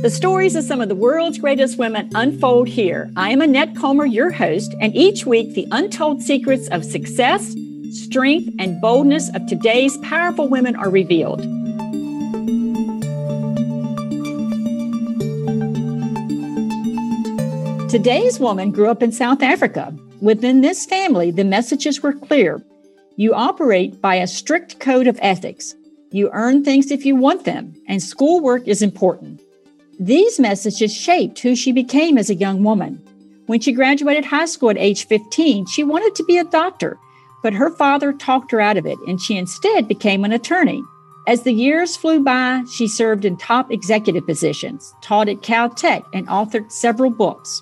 The stories of some of the world's greatest women unfold here. I am Annette Comer, your host, and each week the untold secrets of success, strength, and boldness of today's powerful women are revealed. Today's woman grew up in South Africa. Within this family, the messages were clear. You operate by a strict code of ethics. You earn things if you want them, and schoolwork is important. These messages shaped who she became as a young woman. When she graduated high school at age 15, she wanted to be a doctor, but her father talked her out of it and she instead became an attorney. As the years flew by, she served in top executive positions, taught at Caltech, and authored several books.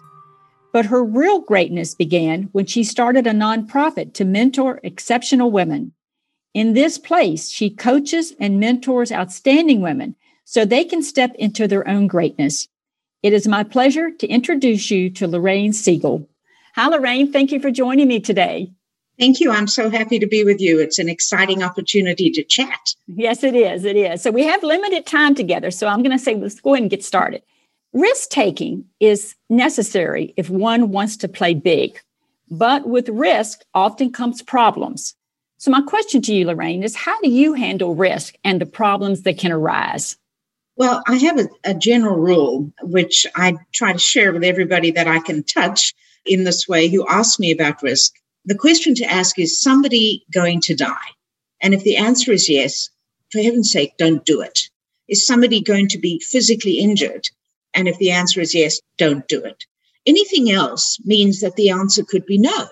But her real greatness began when she started a nonprofit to mentor exceptional women. In this place, she coaches and mentors outstanding women so they can step into their own greatness. It is my pleasure to introduce you to Lorraine Segil. Hi, Lorraine. Thank you for joining me today. Thank you. I'm so happy to be with you. It's an exciting opportunity to chat. Yes, it is. It is. So we have limited time together. So I'm going to say, let's go ahead and get started. Risk taking is necessary if one wants to play big, but with risk often comes problems. So, my question to you, Lorraine, is how do you handle risk and the problems that can arise? Well, I have a, a, general rule, which I try to share with everybody that I can touch in this way who asks me about risk. The question to ask is somebody going to die? And if the answer is yes, for heaven's sake, don't do it. Is somebody going to be physically injured? And if the answer is yes, don't do it. Anything else means that the answer could be no.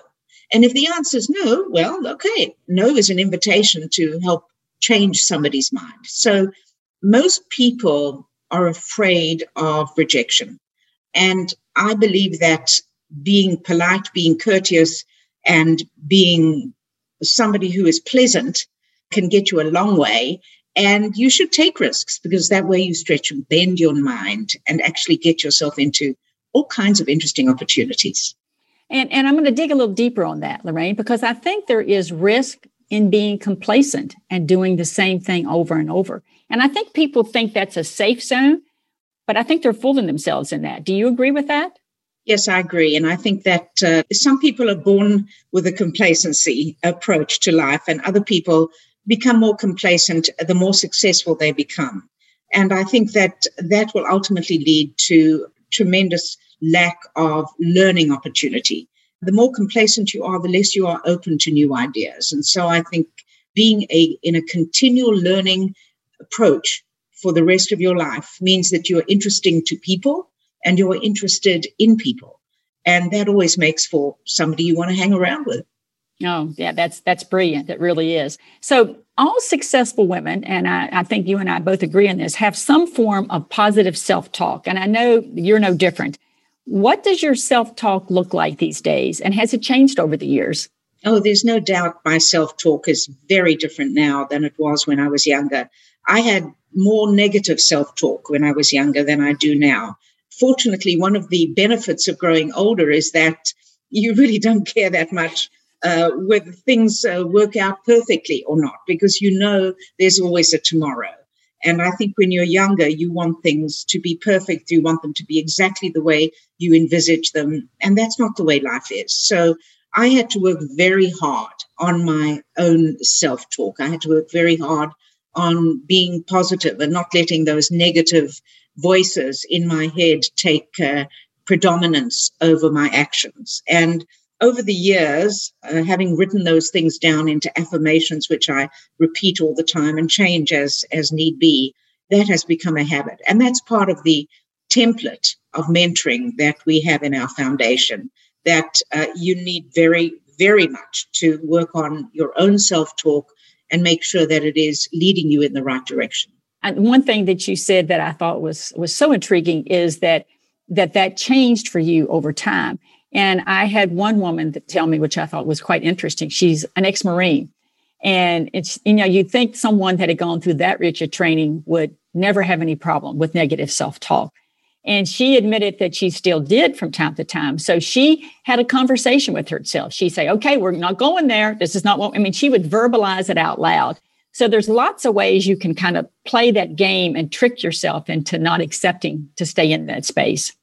And if the answer is no, well, okay, no is an invitation to help change somebody's mind. So most people are afraid of rejection. And I believe that being polite, being courteous, and being somebody who is pleasant can get you a long way. And you should take risks because that way you stretch and bend your mind and actually get yourself into all kinds of interesting opportunities. And, and I'm going to dig a little deeper on that, Lorraine, because I think there is risk in being complacent and doing the same thing over and over. And I think people think that's a safe zone, but I think they're fooling themselves in that. Do you agree with that? Yes, I agree. And I think that uh, some people are born with a complacency approach to life, and other people become more complacent the more successful they become. And I think that that will ultimately lead to tremendous lack of learning opportunity. The more complacent you are, the less you are open to new ideas. And so I think being a in a continual learning approach for the rest of your life means that you're interesting to people and you're interested in people. And that always makes for somebody you want to hang around with. Oh, yeah, that's that's brilliant. It really is. So all successful women, and I, I think you and I both agree on this, have some form of positive self-talk. And I know you're no different. What does your self-talk look like these days? And has it changed over the years? Oh, there's no doubt my self-talk is very different now than it was when I was younger. I had more negative self talk when I was younger than I do now. Fortunately, one of the benefits of growing older is that you really don't care that much uh, whether things uh, work out perfectly or not, because you know there's always a tomorrow. And I think when you're younger, you want things to be perfect. You want them to be exactly the way you envisage them. And that's not the way life is. So I had to work very hard on my own self talk. I had to work very hard on being positive and not letting those negative voices in my head take uh, predominance over my actions. And over the years, uh, having written those things down into affirmations, which I repeat all the time and change as, as need be, that has become a habit. And that's part of the template of mentoring that we have in our foundation that uh, you need very, very much to work on your own self talk and make sure that it is leading you in the right direction. And one thing that you said that I thought was was so intriguing is that that that changed for you over time. And I had one woman that tell me, which I thought was quite interesting. She's an ex-marine, and it's you know you'd think someone that had gone through that rich a training would never have any problem with negative self-talk. And she admitted that she still did from time to time. So she had a conversation with herself. She'd say, okay, we're not going there. This is not what, I mean, she would verbalize it out loud. So there's lots of ways you can kind of play that game and trick yourself into not accepting to stay in that space.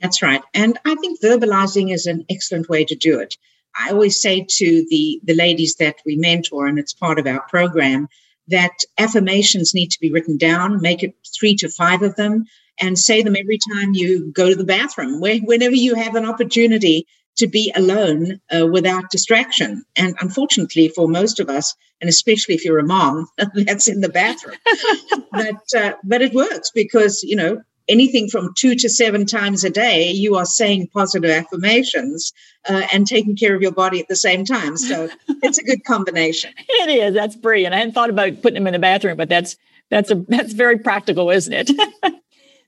That's right. And I think verbalizing is an excellent way to do it. I always say to the, the ladies that we mentor, and it's part of our program, that affirmations need to be written down, make it three to five of them, and say them every time you go to the bathroom, whenever you have an opportunity to be alone uh, without distraction. And unfortunately, for most of us, and especially if you're a mom, that's in the bathroom. but uh, but it works because you know anything from two to seven times a day, you are saying positive affirmations uh, and taking care of your body at the same time. So it's a good combination. it is. That's brilliant. I hadn't thought about putting them in the bathroom, but that's that's a that's very practical, isn't it?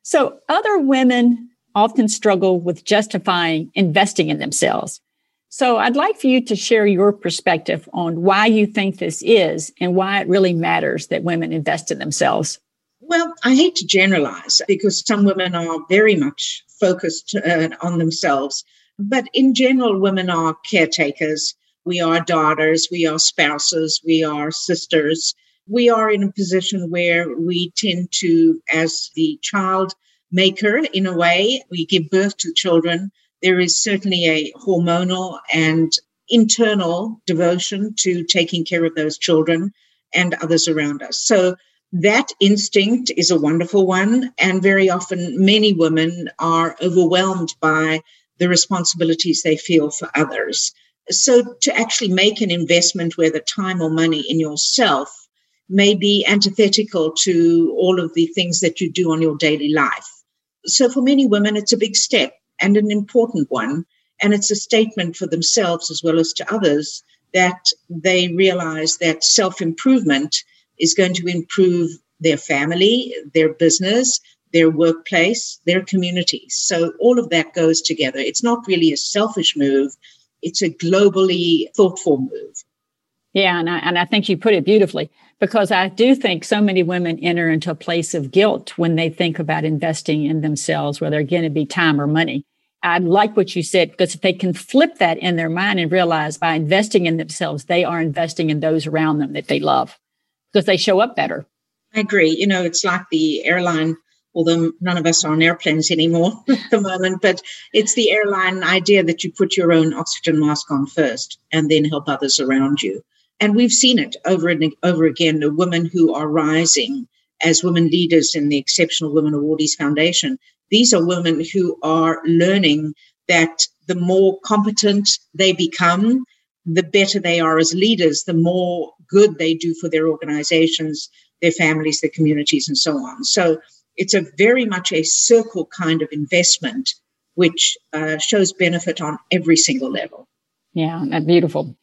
So other women often struggle with justifying investing in themselves. So I'd like for you to share your perspective on why you think this is and why it really matters that women invest in themselves. Well, I hate to generalize because some women are very much focused uh, on themselves. But in general, women are caretakers. We are daughters, we are spouses, we are sisters. We are in a position where we tend to, as the child maker, in a way, we give birth to children. There is certainly a hormonal and internal devotion to taking care of those children and others around us. So that instinct is a wonderful one. And very often, many women are overwhelmed by the responsibilities they feel for others. So, to actually make an investment, whether time or money, in yourself may be antithetical to all of the things that you do on your daily life. So, for many women, it's a big step and an important one. And it's a statement for themselves as well as to others that they realize that self improvement is going to improve their family, their business, their workplace, their communities. So all of that goes together. It's not really a selfish move, it's a globally thoughtful move. Yeah, and I, and I think you put it beautifully because I do think so many women enter into a place of guilt when they think about investing in themselves, whether again it be time or money. I like what you said because if they can flip that in their mind and realize by investing in themselves, they are investing in those around them that they love because they show up better. I agree. You know, it's like the airline, although none of us are on airplanes anymore at the moment, but it's the airline idea that you put your own oxygen mask on first and then help others around you. And we've seen it over and over again the women who are rising as women leaders in the Exceptional Women Awardees Foundation. These are women who are learning that the more competent they become, the better they are as leaders, the more good they do for their organizations, their families, their communities, and so on. So it's a very much a circle kind of investment, which uh, shows benefit on every single level. Yeah, that's beautiful.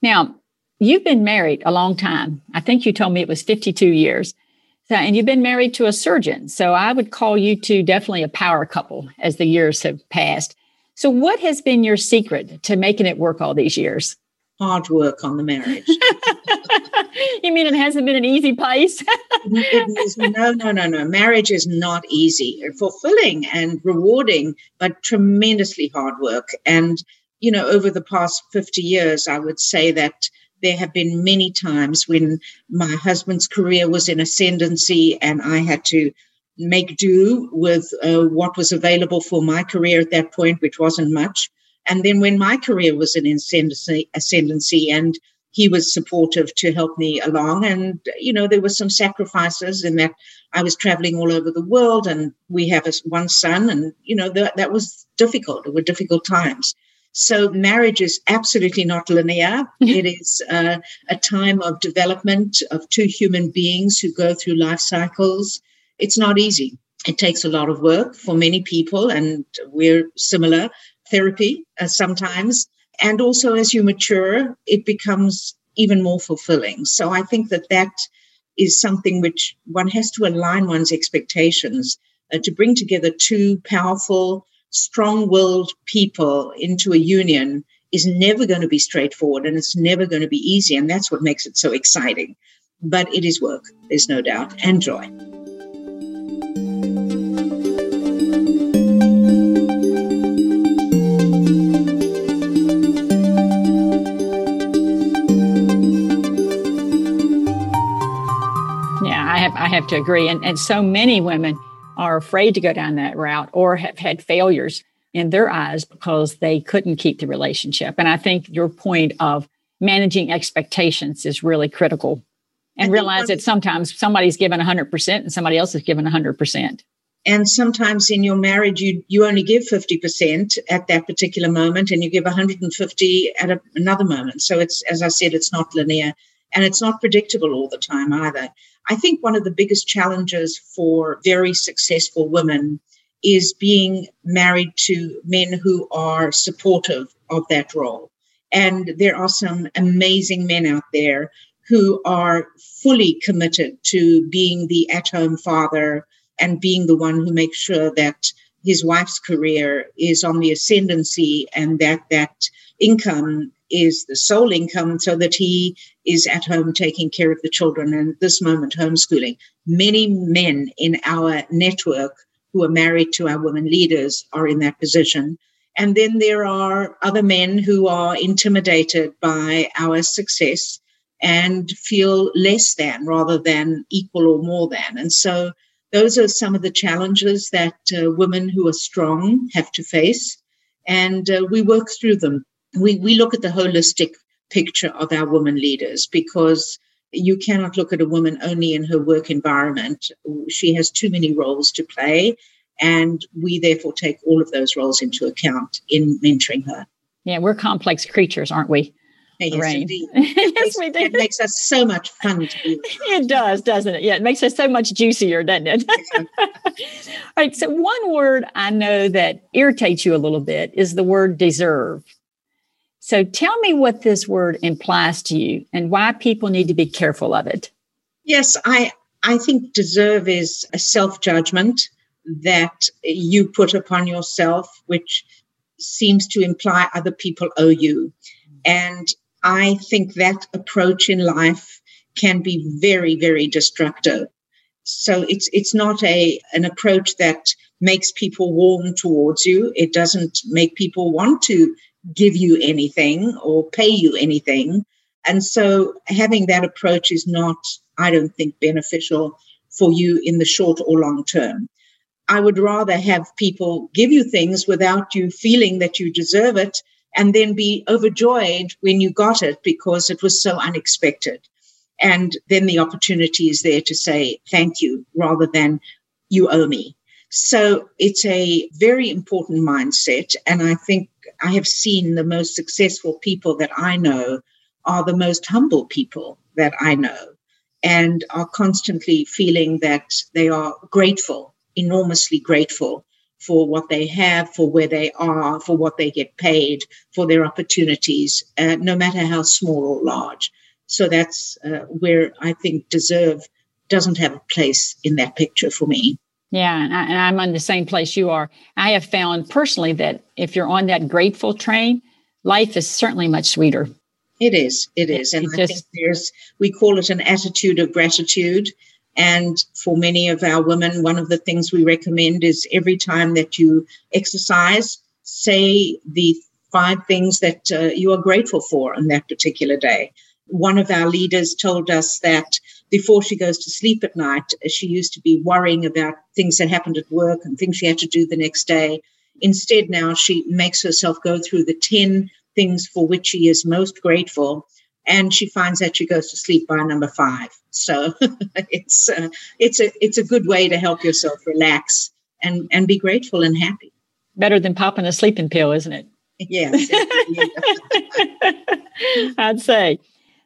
Now, you've been married a long time. I think you told me it was 52 years. So, and you've been married to a surgeon. So I would call you two definitely a power couple as the years have passed. So, what has been your secret to making it work all these years? hard work on the marriage. you mean it hasn't been an easy place? no, no, no, no. Marriage is not easy, fulfilling and rewarding, but tremendously hard work. And, you know, over the past 50 years, I would say that there have been many times when my husband's career was in ascendancy and I had to make do with uh, what was available for my career at that point, which wasn't much. And then when my career was in ascendancy, ascendancy and he was supportive to help me along. And, you know, there were some sacrifices in that I was traveling all over the world and we have one son. And, you know, that, that was difficult. It were difficult times. So marriage is absolutely not linear. it is uh, a time of development of two human beings who go through life cycles. It's not easy. It takes a lot of work for many people, and we're similar therapy uh, sometimes. And also, as you mature, it becomes even more fulfilling. So I think that that is something which one has to align one's expectations uh, to bring together two powerful, strong willed people into a union is never going to be straightforward and it's never going to be easy. And that's what makes it so exciting. But it is work, there's no doubt, and joy. Yeah, I have I have to agree. And and so many women are afraid to go down that route or have had failures in their eyes because they couldn't keep the relationship. And I think your point of managing expectations is really critical and realize that sometimes somebody's given 100% and somebody else is given 100% and sometimes in your marriage you you only give 50% at that particular moment and you give 150 at a, another moment. So it's as i said it's not linear and it's not predictable all the time either i think one of the biggest challenges for very successful women is being married to men who are supportive of that role. And there are some amazing men out there who are fully committed to being the at home father and being the one who makes sure that his wife's career is on the ascendancy and that that income is the sole income so that he is at home taking care of the children and this moment homeschooling. Many men in our network who are married to our women leaders are in that position. And then there are other men who are intimidated by our success and feel less than rather than equal or more than. And so those are some of the challenges that uh, women who are strong have to face, and uh, we work through them. We, we look at the holistic picture of our women leaders because you cannot look at a woman only in her work environment. She has too many roles to play, and we therefore take all of those roles into account in mentoring her. Yeah, we're complex creatures, aren't we? Yes, rain. yes, we do. It makes us so much fun to be. it does, doesn't it? Yeah, it makes us so much juicier, doesn't it? All right. So, one word I know that irritates you a little bit is the word deserve. So, tell me what this word implies to you and why people need to be careful of it. Yes, I I think deserve is a self judgment that you put upon yourself, which seems to imply other people owe you. And I think that approach in life can be very, very destructive. So it's it's not a an approach that makes people warm towards you. It doesn't make people want to give you anything or pay you anything. And so having that approach is not, I don't think, beneficial for you in the short or long term. I would rather have people give you things without you feeling that you deserve it and then be overjoyed when you got it because it was so unexpected. And then the opportunity is there to say thank you rather than you owe me. So it's a very important mindset. And I think I have seen the most successful people that I know are the most humble people that I know and are constantly feeling that they are grateful, enormously grateful for what they have, for where they are, for what they get paid, for their opportunities, uh, no matter how small or large. So that's uh, where I think deserve doesn't have a place in that picture for me. Yeah, and, I, am on the same place you are. I have found personally that if you're on that grateful train, life is certainly much sweeter. It is. It is. And it I just, think there's, we call it an attitude of gratitude. And for many of our women, one of the things we recommend is every time that you exercise, say the five things that uh, you are grateful for on that particular day. One of our leaders told us that before she goes to sleep at night, she used to be worrying about things that happened at work and things she had to do the next day. Instead, now she makes herself go through the 10 things for which she is most grateful and she finds that she goes to sleep by number five. So it's uh, it's a it's a good way to help yourself relax and and be grateful and happy. Better than popping a sleeping pill, isn't it? Yes, I'd say.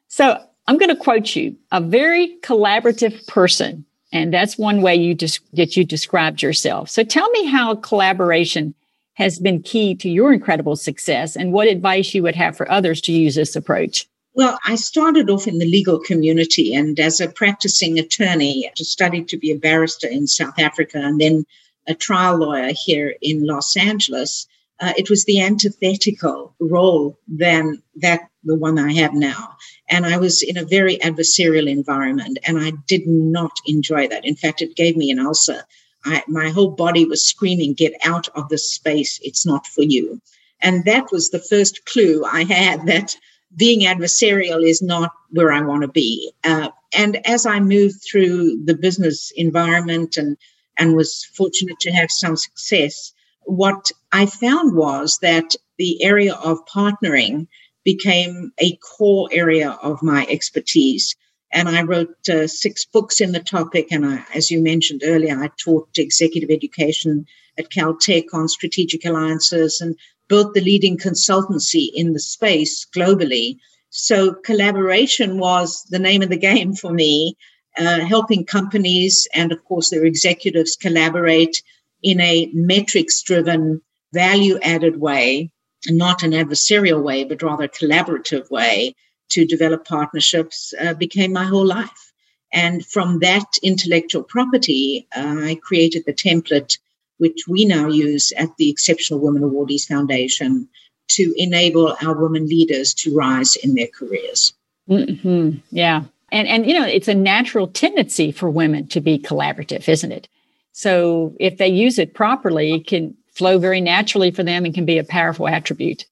So I'm going to quote you: a very collaborative person, and that's one way you just that you described yourself. So tell me how collaboration has been key to your incredible success, and what advice you would have for others to use this approach. Well, I started off in the legal community and as a practicing attorney, I studied to be a barrister in South Africa and then a trial lawyer here in Los Angeles. Uh, it was the antithetical role than that the one I have now. And I was in a very adversarial environment and I did not enjoy that. In fact, it gave me an ulcer. I, my whole body was screaming, get out of this space. It's not for you. And that was the first clue I had that being adversarial is not where I want to be. Uh, and as I moved through the business environment and and was fortunate to have some success, what I found was that the area of partnering became a core area of my expertise. And I wrote uh, six books in the topic. And I, as you mentioned earlier, I taught executive education at Caltech on strategic alliances and built the leading consultancy in the space globally. So collaboration was the name of the game for me, uh, helping companies and, of course, their executives collaborate in a metrics driven, value added way, not an adversarial way, but rather a collaborative way to develop partnerships uh, became my whole life. And from that intellectual property, uh, I created the template which we now use at the Exceptional Women Awardees Foundation to enable our women leaders to rise in their careers. Mm-hmm. Yeah. And, and, you know, it's a natural tendency for women to be collaborative, isn't it? So if they use it properly, it can flow very naturally for them and can be a powerful attribute.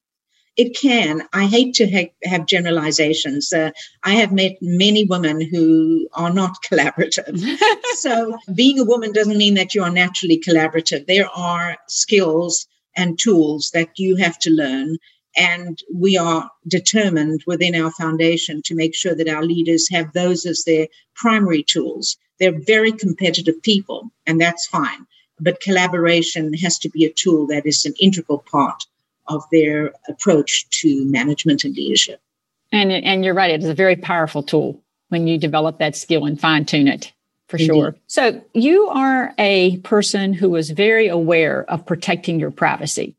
It can. I hate to ha- have generalizations. Uh, I have met many women who are not collaborative. so, being a woman doesn't mean that you are naturally collaborative. There are skills and tools that you have to learn. And we are determined within our foundation to make sure that our leaders have those as their primary tools. They're very competitive people, and that's fine. But collaboration has to be a tool that is an integral part of their approach to management and leadership. And, and you're right, it is a very powerful tool when you develop that skill and fine tune it for Indeed. sure. So you are a person who is very aware of protecting your privacy.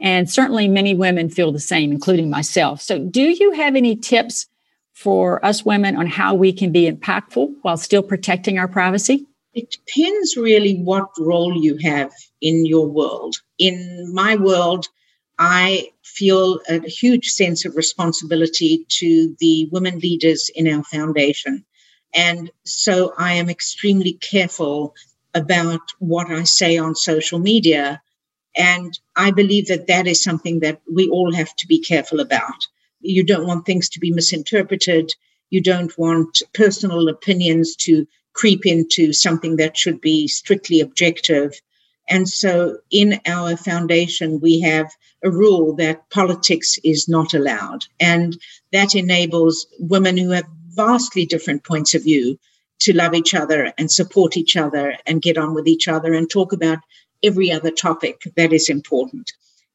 And certainly many women feel the same, including myself. So do you have any tips for us women on how we can be impactful while still protecting our privacy? It depends really what role you have in your world. In my world, I feel a huge sense of responsibility to the women leaders in our foundation. And so I am extremely careful about what I say on social media. And I believe that that is something that we all have to be careful about. You don't want things to be misinterpreted. You don't want personal opinions to creep into something that should be strictly objective. And so in our foundation, we have a rule that politics is not allowed. And that enables women who have vastly different points of view to love each other and support each other and get on with each other and talk about every other topic that is important.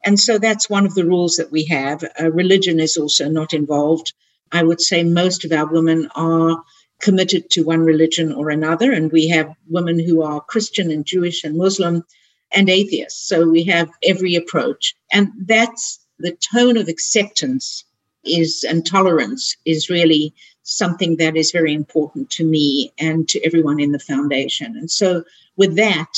And so that's one of the rules that we have. Uh, religion is also not involved. I would say most of our women are committed to one religion or another. And we have women who are Christian and Jewish and Muslim and atheists. So we have every approach. And that's the tone of acceptance is and tolerance is really something that is very important to me and to everyone in the foundation. And so with that,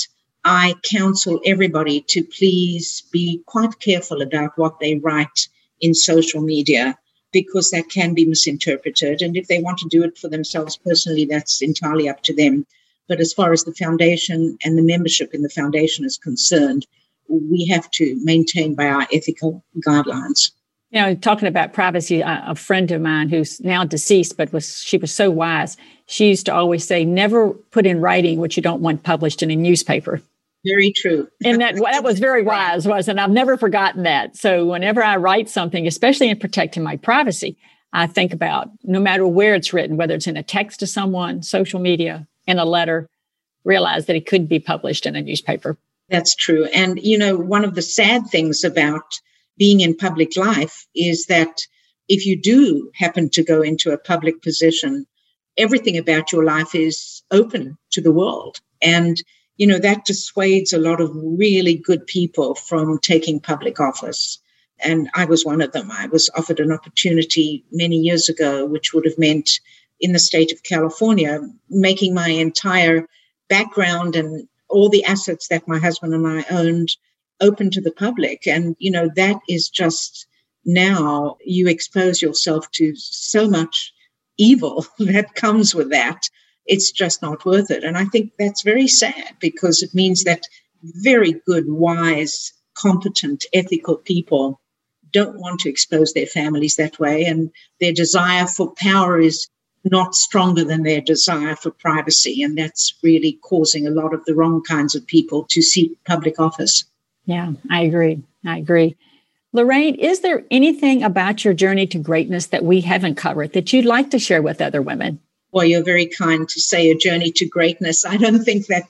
I counsel everybody to please be quite careful about what they write in social media because that can be misinterpreted. And if they want to do it for themselves personally, that's entirely up to them. But as far as the foundation and the membership in the foundation is concerned, we have to maintain by our ethical guidelines. You know, talking about privacy, a friend of mine who's now deceased, but was she was so wise. She used to always say, "Never put in writing what you don't want published in a newspaper." Very true. and that that was very wise, was, and I've never forgotten that. So whenever I write something, especially in protecting my privacy, I think about no matter where it's written, whether it's in a text to someone, social media, in a letter, realize that it could be published in a newspaper. That's true. And you know, one of the sad things about being in public life is that if you do happen to go into a public position, everything about your life is open to the world. And you know, that dissuades a lot of really good people from taking public office. And I was one of them. I was offered an opportunity many years ago, which would have meant in the state of California, making my entire background and all the assets that my husband and I owned open to the public. And, you know, that is just now you expose yourself to so much evil that comes with that it's just not worth it. And I think that's very sad because it means that very good, wise, competent, ethical people don't want to expose their families that way. And their desire for power is not stronger than their desire for privacy. And that's really causing a lot of the wrong kinds of people to seek public office. Yeah, I agree. I agree. Lorraine, is there anything about your journey to greatness that we haven't covered that you'd like to share with other women? Well, you're very kind to say a journey to greatness. I don't think that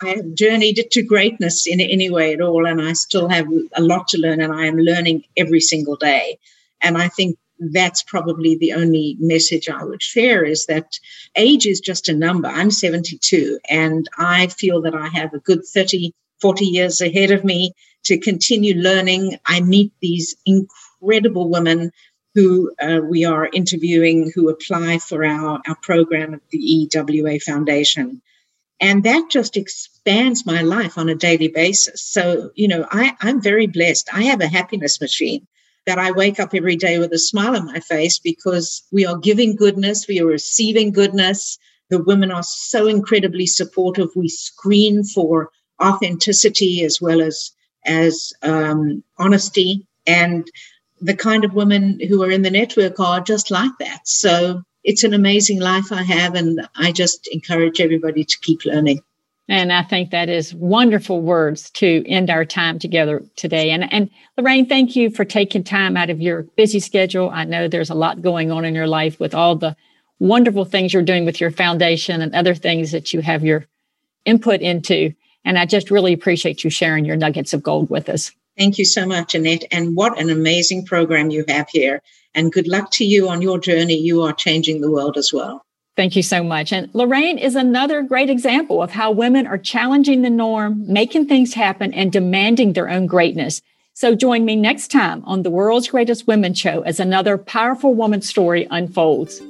I have journeyed to greatness in any way at all, and I still have a lot to learn, and I am learning every single day. And I think that's probably the only message I would share is that age is just a number. I'm 72, and I feel that I have a good 30, 40 years ahead of me to continue learning. I meet these incredible women who uh, we are interviewing who apply for our, our program at the EWA Foundation. And that just expands my life on a daily basis. So, you know, I, I'm very blessed. I have a happiness machine that I wake up every day with a smile on my face because we are giving goodness, we are receiving goodness. The women are so incredibly supportive. We screen for authenticity as well as as um, honesty, and the kind of women who are in the network are just like that. So it's an amazing life I have, and I just encourage everybody to keep learning. And I think that is wonderful words to end our time together today. And, and Lorraine, thank you for taking time out of your busy schedule. I know there's a lot going on in your life with all the wonderful things you're doing with your foundation and other things that you have your input into. And I just really appreciate you sharing your nuggets of gold with us. Thank you so much, Annette. And what an amazing program you have here. And good luck to you on your journey. You are changing the world as well. Thank you so much. And Lorraine is another great example of how women are challenging the norm, making things happen, and demanding their own greatness. So join me next time on the World's Greatest Women Show as another powerful woman story unfolds.